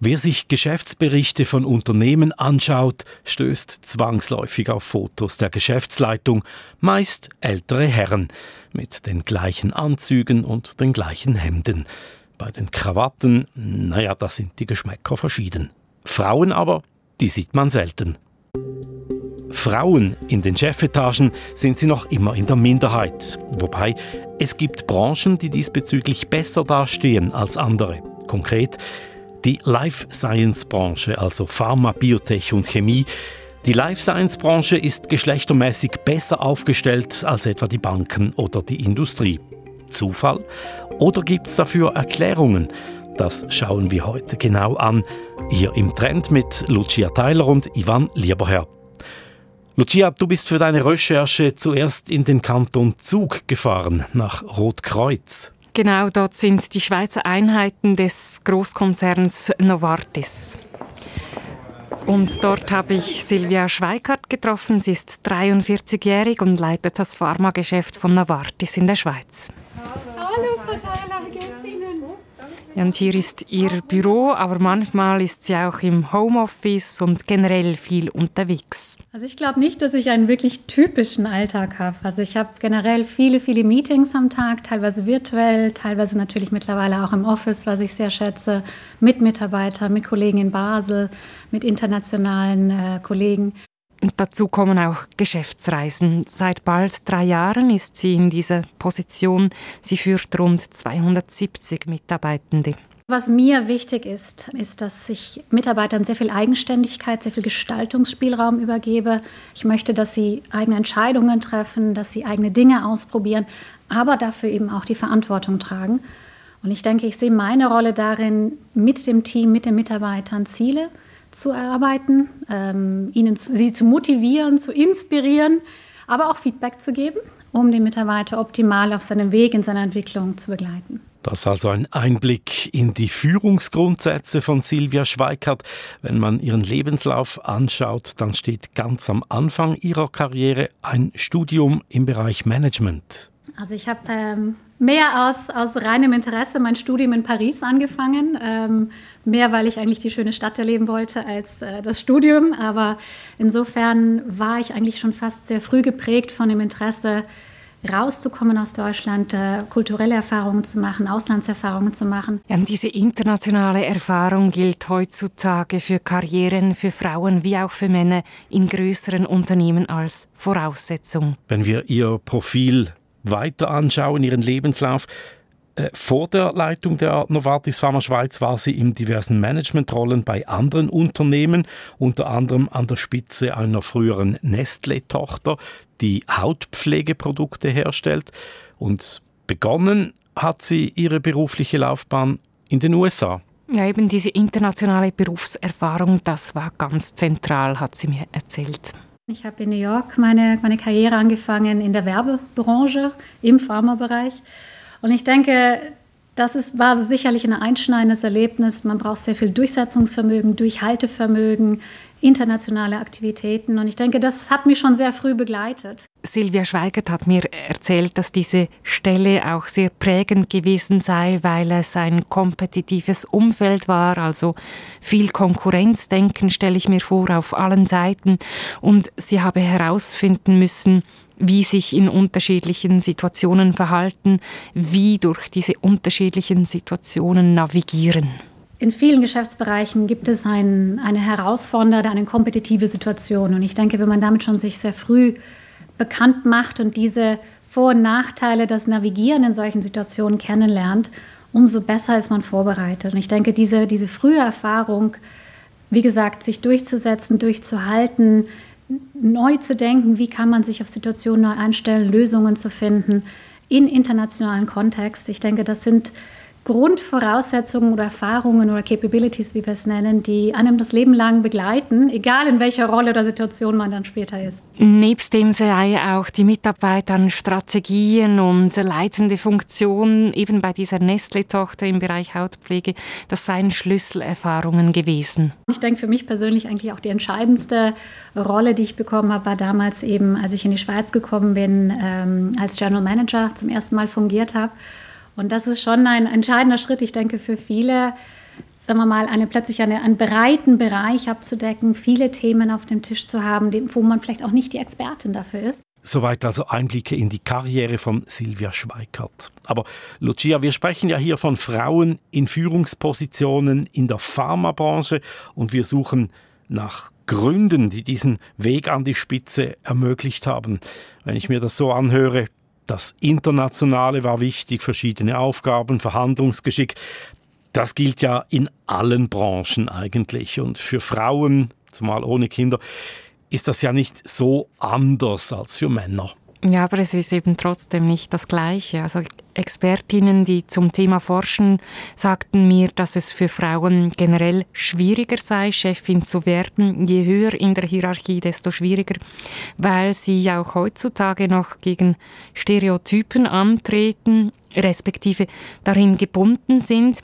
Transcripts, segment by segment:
Wer sich Geschäftsberichte von Unternehmen anschaut, stößt zwangsläufig auf Fotos der Geschäftsleitung, meist ältere Herren, mit den gleichen Anzügen und den gleichen Hemden. Bei den Krawatten, naja, da sind die Geschmäcker verschieden. Frauen aber, die sieht man selten. Frauen in den Chefetagen sind sie noch immer in der Minderheit. Wobei es gibt Branchen, die diesbezüglich besser dastehen als andere. Konkret die Life Science Branche, also Pharma, Biotech und Chemie. Die Life Science Branche ist geschlechtermäßig besser aufgestellt als etwa die Banken oder die Industrie. Zufall? Oder gibt es dafür Erklärungen? Das schauen wir heute genau an, hier im Trend mit Lucia Tyler und Ivan Lieberherr. Lucia, du bist für deine Recherche zuerst in den Kanton Zug gefahren, nach Rotkreuz. Genau, dort sind die Schweizer Einheiten des Großkonzerns Novartis. Und dort habe ich Silvia Schweikart getroffen. Sie ist 43-jährig und leitet das Pharmageschäft von Novartis in der Schweiz. Hallo, Frau Theiler, wie? Und hier ist ihr Büro, aber manchmal ist sie auch im Homeoffice und generell viel unterwegs. Also ich glaube nicht, dass ich einen wirklich typischen Alltag habe. Also ich habe generell viele, viele Meetings am Tag, teilweise virtuell, teilweise natürlich mittlerweile auch im Office, was ich sehr schätze, mit Mitarbeitern, mit Kollegen in Basel, mit internationalen äh, Kollegen. Und dazu kommen auch Geschäftsreisen. Seit bald drei Jahren ist sie in dieser Position. Sie führt rund 270 Mitarbeitende. Was mir wichtig ist, ist, dass ich Mitarbeitern sehr viel Eigenständigkeit, sehr viel Gestaltungsspielraum übergebe. Ich möchte, dass sie eigene Entscheidungen treffen, dass sie eigene Dinge ausprobieren, aber dafür eben auch die Verantwortung tragen. Und ich denke, ich sehe meine Rolle darin, mit dem Team, mit den Mitarbeitern Ziele zu erarbeiten, ähm, ihnen zu, sie zu motivieren, zu inspirieren, aber auch Feedback zu geben, um den Mitarbeiter optimal auf seinem Weg in seiner Entwicklung zu begleiten. Das ist also ein Einblick in die Führungsgrundsätze von Silvia Schweikart. Wenn man ihren Lebenslauf anschaut, dann steht ganz am Anfang ihrer Karriere ein Studium im Bereich Management. Also ich habe ähm, mehr aus, aus reinem Interesse mein Studium in Paris angefangen. Ähm, mehr, weil ich eigentlich die schöne Stadt erleben wollte als äh, das Studium. Aber insofern war ich eigentlich schon fast sehr früh geprägt von dem Interesse, rauszukommen aus Deutschland, äh, kulturelle Erfahrungen zu machen, Auslandserfahrungen zu machen. Ja, diese internationale Erfahrung gilt heutzutage für Karrieren für Frauen wie auch für Männer in größeren Unternehmen als Voraussetzung. Wenn wir Ihr Profil weiter anschauen, Ihren Lebenslauf, äh, vor der Leitung der Novartis Pharma Schweiz war sie in diversen Managementrollen bei anderen Unternehmen, unter anderem an der Spitze einer früheren Nestle-Tochter, die Hautpflegeprodukte herstellt. Und begonnen hat sie ihre berufliche Laufbahn in den USA. Ja, eben diese internationale Berufserfahrung, das war ganz zentral, hat sie mir erzählt. Ich habe in New York meine, meine Karriere angefangen in der Werbebranche im Pharmabereich. Und ich denke, das ist, war sicherlich ein einschneidendes Erlebnis. Man braucht sehr viel Durchsetzungsvermögen, Durchhaltevermögen, internationale Aktivitäten. Und ich denke, das hat mich schon sehr früh begleitet. Silvia Schweigert hat mir erzählt, dass diese Stelle auch sehr prägend gewesen sei, weil es ein kompetitives Umfeld war, also viel Konkurrenzdenken stelle ich mir vor auf allen Seiten. Und sie habe herausfinden müssen, wie sich in unterschiedlichen Situationen verhalten, wie durch diese unterschiedlichen Situationen navigieren. In vielen Geschäftsbereichen gibt es ein, eine herausfordernde, eine kompetitive Situation. Und ich denke, wenn man damit schon sich sehr früh bekannt macht und diese Vor- und Nachteile, das Navigieren in solchen Situationen kennenlernt, umso besser ist man vorbereitet. Und ich denke, diese, diese frühe Erfahrung, wie gesagt, sich durchzusetzen, durchzuhalten, neu zu denken, wie kann man sich auf Situationen neu einstellen, Lösungen zu finden in internationalen Kontext. Ich denke, das sind Grundvoraussetzungen oder Erfahrungen oder Capabilities, wie wir es nennen, die einem das Leben lang begleiten, egal in welcher Rolle oder Situation man dann später ist. Nebst dem sei auch die Mitarbeit an Strategien und leitende Funktionen eben bei dieser Nestle-Tochter im Bereich Hautpflege, das seien Schlüsselerfahrungen gewesen. Ich denke für mich persönlich eigentlich auch die entscheidendste Rolle, die ich bekommen habe, war damals eben, als ich in die Schweiz gekommen bin, ähm, als General Manager zum ersten Mal fungiert habe und das ist schon ein entscheidender Schritt, ich denke, für viele, sagen wir mal, eine, plötzlich eine, einen breiten Bereich abzudecken, viele Themen auf dem Tisch zu haben, wo man vielleicht auch nicht die Expertin dafür ist. Soweit also Einblicke in die Karriere von Silvia Schweikart. Aber Lucia, wir sprechen ja hier von Frauen in Führungspositionen in der Pharmabranche und wir suchen nach Gründen, die diesen Weg an die Spitze ermöglicht haben. Wenn ich mir das so anhöre, das Internationale war wichtig, verschiedene Aufgaben, Verhandlungsgeschick. Das gilt ja in allen Branchen eigentlich. Und für Frauen, zumal ohne Kinder, ist das ja nicht so anders als für Männer. Ja, aber es ist eben trotzdem nicht das Gleiche. Also Expertinnen, die zum Thema forschen, sagten mir, dass es für Frauen generell schwieriger sei, Chefin zu werden. Je höher in der Hierarchie, desto schwieriger, weil sie auch heutzutage noch gegen Stereotypen antreten, respektive darin gebunden sind.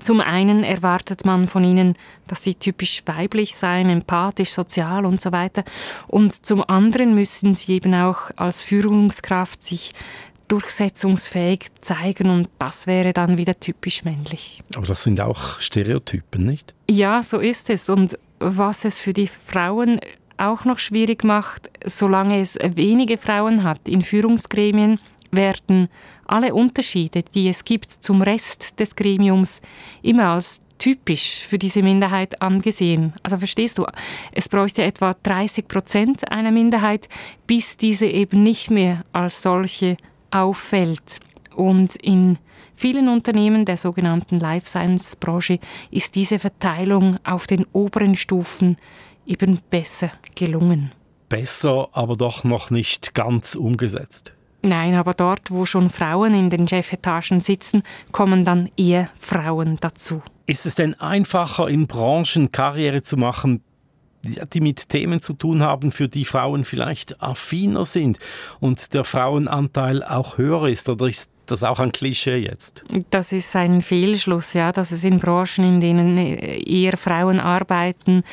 Zum einen erwartet man von ihnen, dass sie typisch weiblich seien, empathisch, sozial und so weiter. Und zum anderen müssen sie eben auch als Führungskraft sich durchsetzungsfähig zeigen und das wäre dann wieder typisch männlich. Aber das sind auch Stereotypen, nicht? Ja, so ist es. Und was es für die Frauen auch noch schwierig macht, solange es wenige Frauen hat in Führungsgremien, werden alle Unterschiede, die es gibt zum Rest des Gremiums, immer als typisch für diese Minderheit angesehen. Also verstehst du, es bräuchte etwa 30 Prozent einer Minderheit, bis diese eben nicht mehr als solche auffällt. Und in vielen Unternehmen der sogenannten Life Science Branche ist diese Verteilung auf den oberen Stufen eben besser gelungen. Besser, aber doch noch nicht ganz umgesetzt. Nein, aber dort, wo schon Frauen in den Chefetagen sitzen, kommen dann eher Frauen dazu. Ist es denn einfacher, in Branchen Karriere zu machen, die mit Themen zu tun haben, für die Frauen vielleicht affiner sind und der Frauenanteil auch höher ist? Oder ist das auch ein Klischee jetzt? Das ist ein Fehlschluss, ja, dass es in Branchen, in denen eher Frauen arbeiten,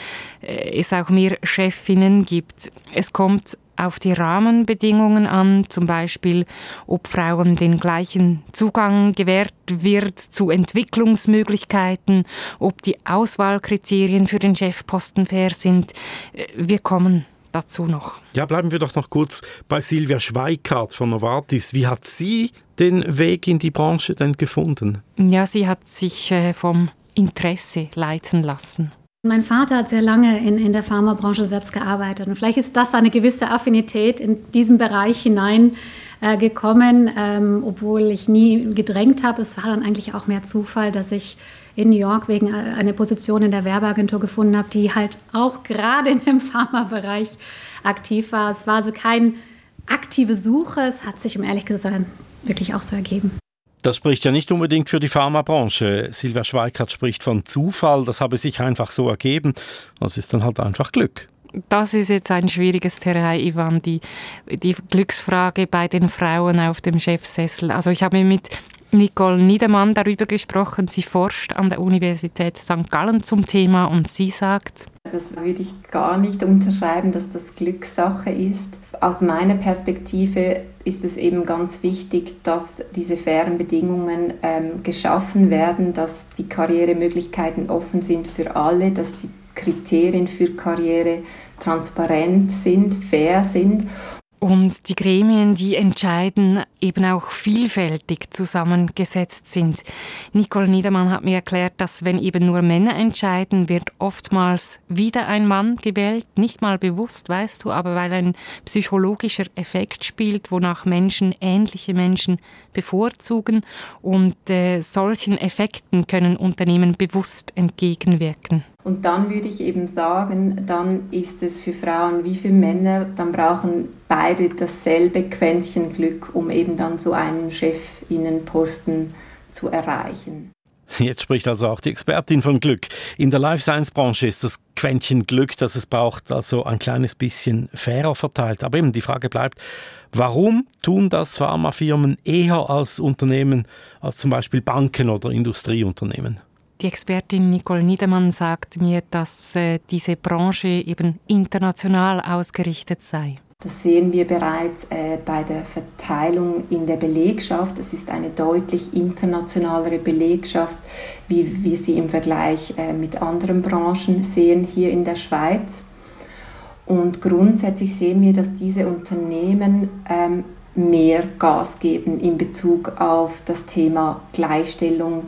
äh, es auch mehr Chefinnen gibt. Es kommt auf die Rahmenbedingungen an, zum Beispiel ob Frauen den gleichen Zugang gewährt wird zu Entwicklungsmöglichkeiten, ob die Auswahlkriterien für den Chefposten fair sind. Äh, wir kommen dazu noch. Ja, bleiben wir doch noch kurz bei Silvia Schweikart von Novartis. Wie hat sie den Weg in die Branche denn gefunden? Ja, sie hat sich äh, vom Interesse leiten lassen. Mein Vater hat sehr lange in, in der Pharmabranche selbst gearbeitet und vielleicht ist das eine gewisse Affinität in diesen Bereich hinein äh, ähm, obwohl ich nie gedrängt habe. Es war dann eigentlich auch mehr Zufall, dass ich in New York wegen äh, einer Position in der Werbeagentur gefunden habe, die halt auch gerade in dem Pharmabereich aktiv war. Es war also keine aktive Suche, es hat sich, um ehrlich gesagt, wirklich auch so ergeben. Das spricht ja nicht unbedingt für die Pharmabranche. Silvia Schweikart spricht von Zufall, das habe sich einfach so ergeben. Das ist dann halt einfach Glück. Das ist jetzt ein schwieriges Terrain, Ivan, die, die Glücksfrage bei den Frauen auf dem Chefsessel. Also ich habe mit Nicole Niedermann darüber gesprochen. Sie forscht an der Universität St. Gallen zum Thema und sie sagt, das würde ich gar nicht unterschreiben, dass das Glückssache ist. Aus meiner Perspektive ist es eben ganz wichtig, dass diese fairen Bedingungen ähm, geschaffen werden, dass die Karrieremöglichkeiten offen sind für alle, dass die Kriterien für Karriere transparent sind, fair sind und die Gremien, die entscheiden, eben auch vielfältig zusammengesetzt sind. Nicole Niedermann hat mir erklärt, dass wenn eben nur Männer entscheiden, wird oftmals wieder ein Mann gewählt, nicht mal bewusst, weißt du, aber weil ein psychologischer Effekt spielt, wonach Menschen ähnliche Menschen bevorzugen und äh, solchen Effekten können Unternehmen bewusst entgegenwirken. Und dann würde ich eben sagen, dann ist es für Frauen wie für Männer, dann brauchen beide dasselbe Quäntchen Glück, um eben dann so einen Chefinnenposten zu erreichen. Jetzt spricht also auch die Expertin von Glück. In der Life Science Branche ist das Quäntchen Glück, das es braucht, also ein kleines bisschen fairer verteilt. Aber eben die Frage bleibt, warum tun das Pharmafirmen eher als Unternehmen als zum Beispiel Banken oder Industrieunternehmen? Die Expertin Nicole Niedermann sagt mir, dass äh, diese Branche eben international ausgerichtet sei. Das sehen wir bereits äh, bei der Verteilung in der Belegschaft. Es ist eine deutlich internationalere Belegschaft, wie wir sie im Vergleich äh, mit anderen Branchen sehen hier in der Schweiz. Und grundsätzlich sehen wir, dass diese Unternehmen ähm, mehr Gas geben in Bezug auf das Thema Gleichstellung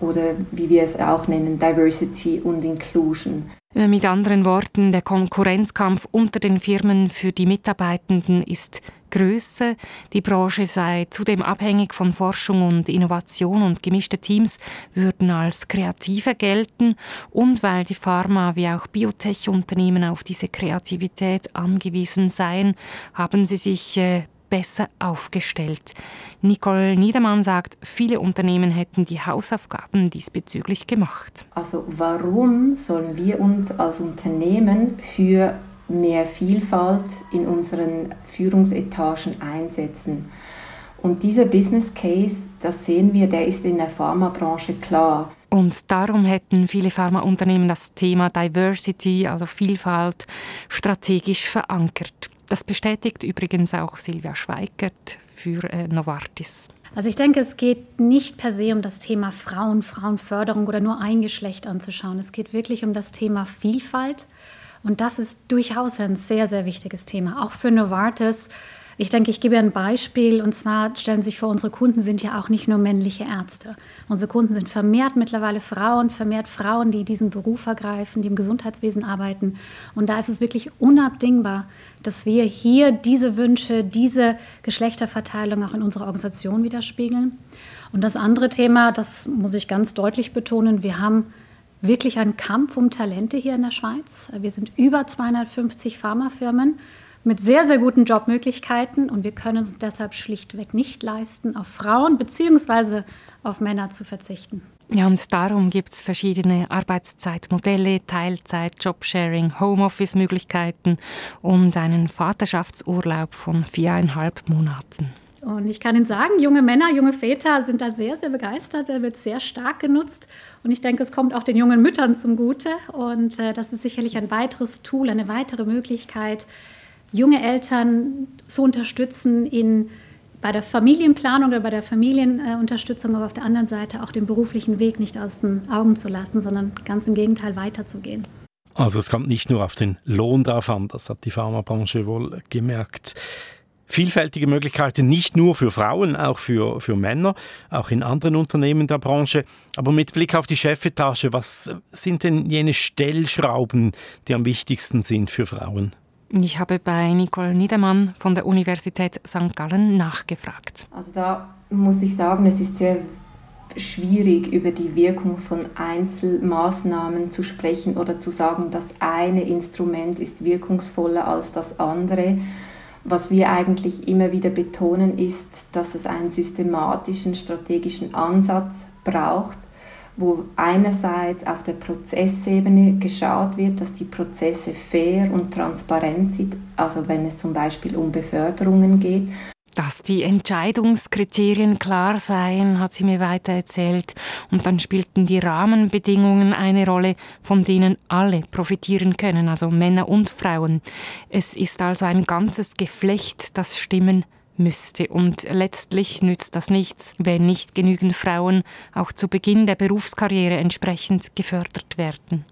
oder wie wir es auch nennen, Diversity und Inclusion. Mit anderen Worten, der Konkurrenzkampf unter den Firmen für die Mitarbeitenden ist größer. Die Branche sei zudem abhängig von Forschung und Innovation und gemischte Teams würden als kreativer gelten. Und weil die Pharma- wie auch Biotech-Unternehmen auf diese Kreativität angewiesen seien, haben sie sich äh, besser aufgestellt. Nicole Niedermann sagt, viele Unternehmen hätten die Hausaufgaben diesbezüglich gemacht. Also warum sollen wir uns als Unternehmen für mehr Vielfalt in unseren Führungsetagen einsetzen? Und dieser Business Case, das sehen wir, der ist in der Pharmabranche klar. Und darum hätten viele Pharmaunternehmen das Thema Diversity, also Vielfalt, strategisch verankert. Das bestätigt übrigens auch Silvia Schweigert für äh, Novartis. Also ich denke, es geht nicht per se um das Thema Frauen, Frauenförderung oder nur ein Geschlecht anzuschauen. Es geht wirklich um das Thema Vielfalt. Und das ist durchaus ein sehr, sehr wichtiges Thema, auch für Novartis ich denke, ich gebe ein Beispiel und zwar stellen Sie sich vor, unsere Kunden sind ja auch nicht nur männliche Ärzte. Unsere Kunden sind vermehrt mittlerweile Frauen, vermehrt Frauen, die diesen Beruf ergreifen, die im Gesundheitswesen arbeiten. Und da ist es wirklich unabdingbar, dass wir hier diese Wünsche, diese Geschlechterverteilung auch in unserer Organisation widerspiegeln. Und das andere Thema, das muss ich ganz deutlich betonen, wir haben wirklich einen Kampf um Talente hier in der Schweiz. Wir sind über 250 Pharmafirmen mit sehr, sehr guten Jobmöglichkeiten und wir können uns deshalb schlichtweg nicht leisten, auf Frauen bzw. auf Männer zu verzichten. Ja, und darum gibt es verschiedene Arbeitszeitmodelle, Teilzeit, Jobsharing, Homeoffice-Möglichkeiten und einen Vaterschaftsurlaub von viereinhalb Monaten. Und ich kann Ihnen sagen, junge Männer, junge Väter sind da sehr, sehr begeistert. Der wird sehr stark genutzt. Und ich denke, es kommt auch den jungen Müttern zum Gute. Und äh, das ist sicherlich ein weiteres Tool, eine weitere Möglichkeit, junge Eltern zu unterstützen in, bei der Familienplanung oder bei der Familienunterstützung, aber auf der anderen Seite auch den beruflichen Weg nicht aus den Augen zu lassen, sondern ganz im Gegenteil weiterzugehen. Also es kommt nicht nur auf den Lohn drauf an, das hat die Pharmabranche wohl gemerkt. Vielfältige Möglichkeiten nicht nur für Frauen, auch für, für Männer, auch in anderen Unternehmen der Branche. Aber mit Blick auf die Chefetage, was sind denn jene Stellschrauben, die am wichtigsten sind für Frauen? Ich habe bei Nicole Niedermann von der Universität St. Gallen nachgefragt. Also da muss ich sagen, es ist sehr schwierig, über die Wirkung von Einzelmaßnahmen zu sprechen oder zu sagen, das eine Instrument ist wirkungsvoller als das andere. Was wir eigentlich immer wieder betonen, ist, dass es einen systematischen, strategischen Ansatz braucht, wo einerseits auf der Prozessebene geschaut wird, dass die Prozesse fair und transparent sind, also wenn es zum Beispiel um Beförderungen geht. Dass die Entscheidungskriterien klar seien, hat sie mir weiter erzählt. Und dann spielten die Rahmenbedingungen eine Rolle, von denen alle profitieren können, also Männer und Frauen. Es ist also ein ganzes Geflecht, das stimmen müsste. Und letztlich nützt das nichts, wenn nicht genügend Frauen auch zu Beginn der Berufskarriere entsprechend gefördert werden.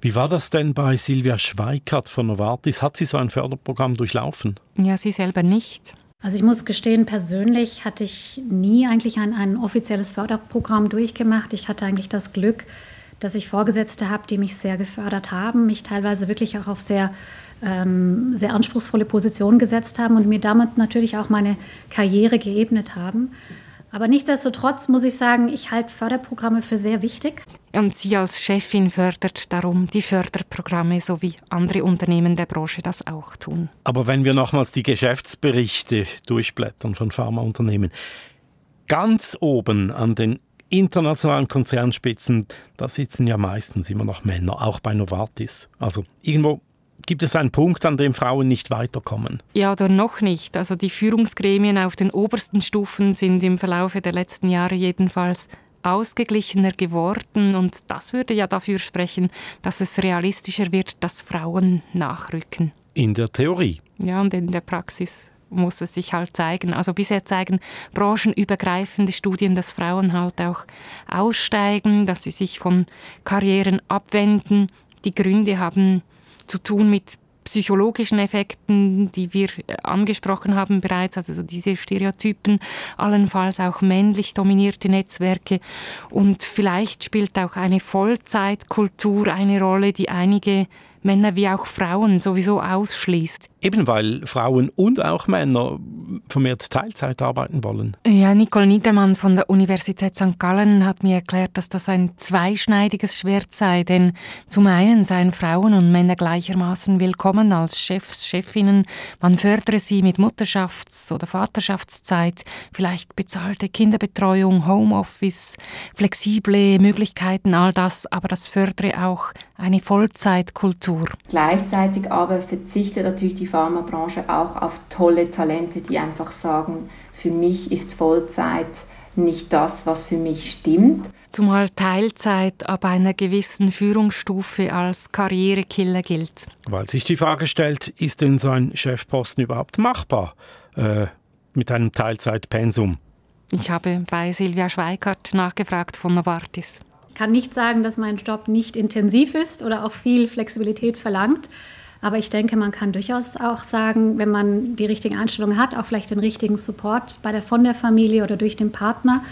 Wie war das denn bei Silvia Schweikart von Novartis? Hat sie so ein Förderprogramm durchlaufen? Ja, sie selber nicht. Also ich muss gestehen, persönlich hatte ich nie eigentlich ein, ein offizielles Förderprogramm durchgemacht. Ich hatte eigentlich das Glück, dass ich Vorgesetzte habe, die mich sehr gefördert haben, mich teilweise wirklich auch auf sehr ähm, sehr anspruchsvolle Position gesetzt haben und mir damit natürlich auch meine Karriere geebnet haben. Aber nichtsdestotrotz muss ich sagen, ich halte Förderprogramme für sehr wichtig. Und sie als Chefin fördert darum die Förderprogramme, so wie andere Unternehmen der Branche das auch tun. Aber wenn wir nochmals die Geschäftsberichte durchblättern von Pharmaunternehmen, ganz oben an den internationalen Konzernspitzen, da sitzen ja meistens immer noch Männer, auch bei Novartis. Also irgendwo Gibt es einen Punkt, an dem Frauen nicht weiterkommen? Ja, oder noch nicht. Also die Führungsgremien auf den obersten Stufen sind im Verlaufe der letzten Jahre jedenfalls ausgeglichener geworden und das würde ja dafür sprechen, dass es realistischer wird, dass Frauen nachrücken. in der Theorie. Ja, und in der Praxis muss es sich halt zeigen. Also bisher zeigen branchenübergreifende Studien, dass Frauen halt auch aussteigen, dass sie sich von Karrieren abwenden. Die Gründe haben zu tun mit psychologischen Effekten, die wir äh, angesprochen haben bereits, also diese Stereotypen, allenfalls auch männlich dominierte Netzwerke. Und vielleicht spielt auch eine Vollzeitkultur eine Rolle, die einige Männer wie auch Frauen sowieso ausschließt. Eben weil Frauen und auch Männer vermehrt Teilzeit arbeiten wollen. Ja, Nicole Niedermann von der Universität St. Gallen hat mir erklärt, dass das ein zweischneidiges Schwert sei, denn zum einen seien Frauen und Männer gleichermaßen willkommen als Chefs, Chefinnen. Man fördere sie mit Mutterschafts- oder Vaterschaftszeit, vielleicht bezahlte Kinderbetreuung, Homeoffice, flexible Möglichkeiten, all das, aber das fördere auch eine Vollzeitkultur. Gleichzeitig aber verzichtet natürlich die Pharmabranche auch auf tolle Talente, die einfach sagen, für mich ist Vollzeit nicht das, was für mich stimmt. Zumal Teilzeit ab einer gewissen Führungsstufe als Karrierekiller gilt. Weil sich die Frage stellt, ist denn so ein Chefposten überhaupt machbar äh, mit einem Teilzeitpensum? Ich habe bei Silvia Schweikart nachgefragt von Novartis. Ich kann nicht sagen, dass mein Job nicht intensiv ist oder auch viel Flexibilität verlangt. Aber ich denke, man kann durchaus auch sagen, wenn man die richtige Einstellung hat, auch vielleicht den richtigen Support bei der, von der Familie oder durch den Partner,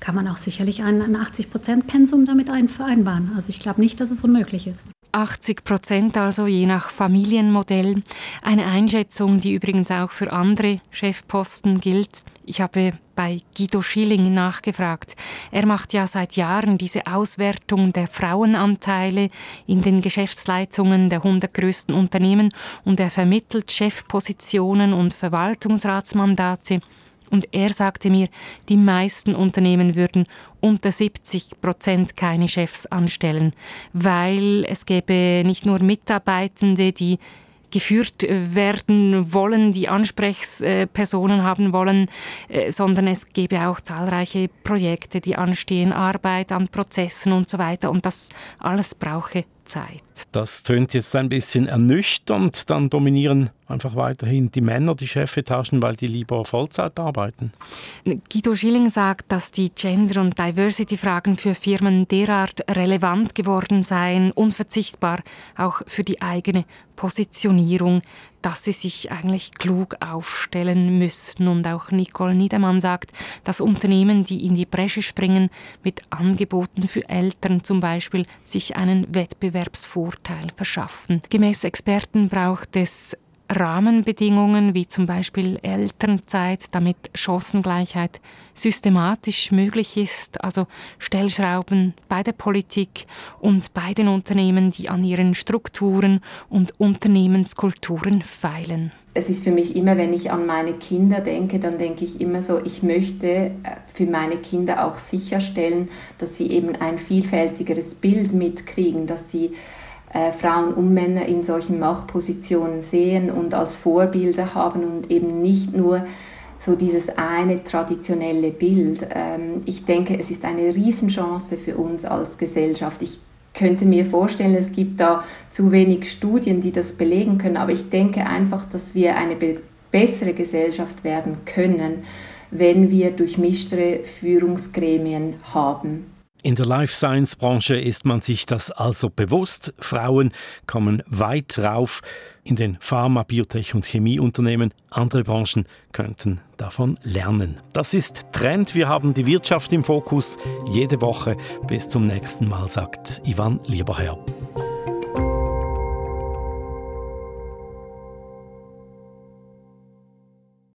kann man auch sicherlich ein, ein 80-Prozent-Pensum damit vereinbaren. Also ich glaube nicht, dass es unmöglich ist. 80 Prozent also je nach Familienmodell. Eine Einschätzung, die übrigens auch für andere Chefposten gilt. Ich habe bei Guido Schilling nachgefragt. Er macht ja seit Jahren diese Auswertung der Frauenanteile in den Geschäftsleitungen der 100 größten Unternehmen und er vermittelt Chefpositionen und Verwaltungsratsmandate. Und er sagte mir, die meisten Unternehmen würden unter 70 Prozent keine Chefs anstellen, weil es gäbe nicht nur Mitarbeitende, die geführt werden wollen, die Ansprechpersonen haben wollen, äh, sondern es gäbe auch zahlreiche Projekte, die anstehen, Arbeit an Prozessen und so weiter. Und das alles brauche Zeit. Das tönt jetzt ein bisschen ernüchternd. Dann dominieren einfach weiterhin die Männer die Chefetagen, weil die lieber Vollzeit arbeiten. Guido Schilling sagt, dass die Gender- und Diversity-Fragen für Firmen derart relevant geworden seien, unverzichtbar auch für die eigene Positionierung, dass sie sich eigentlich klug aufstellen müssen. Und auch Nicole Niedermann sagt, dass Unternehmen, die in die Bresche springen, mit Angeboten für Eltern zum Beispiel sich einen Wettbewerbsvorteil verschaffen. Gemäß Experten braucht es Rahmenbedingungen wie zum Beispiel Elternzeit, damit Chancengleichheit systematisch möglich ist, also Stellschrauben bei der Politik und bei den Unternehmen, die an ihren Strukturen und Unternehmenskulturen feilen. Es ist für mich immer, wenn ich an meine Kinder denke, dann denke ich immer so, ich möchte äh, für meine Kinder auch sicherstellen, dass sie eben ein vielfältigeres Bild mitkriegen, dass sie äh, Frauen und Männer in solchen Machtpositionen sehen und als Vorbilder haben und eben nicht nur so dieses eine traditionelle Bild. Ähm, ich denke, es ist eine Riesenchance für uns als Gesellschaft. Ich könnte mir vorstellen, es gibt da zu wenig Studien, die das belegen können, aber ich denke einfach, dass wir eine bessere Gesellschaft werden können, wenn wir durchmischtere Führungsgremien haben. In der Life Science Branche ist man sich das also bewusst. Frauen kommen weit rauf in den Pharma-, Biotech- und Chemieunternehmen. Andere Branchen könnten davon lernen. Das ist Trend. Wir haben die Wirtschaft im Fokus jede Woche. Bis zum nächsten Mal, sagt Ivan Lieberherr.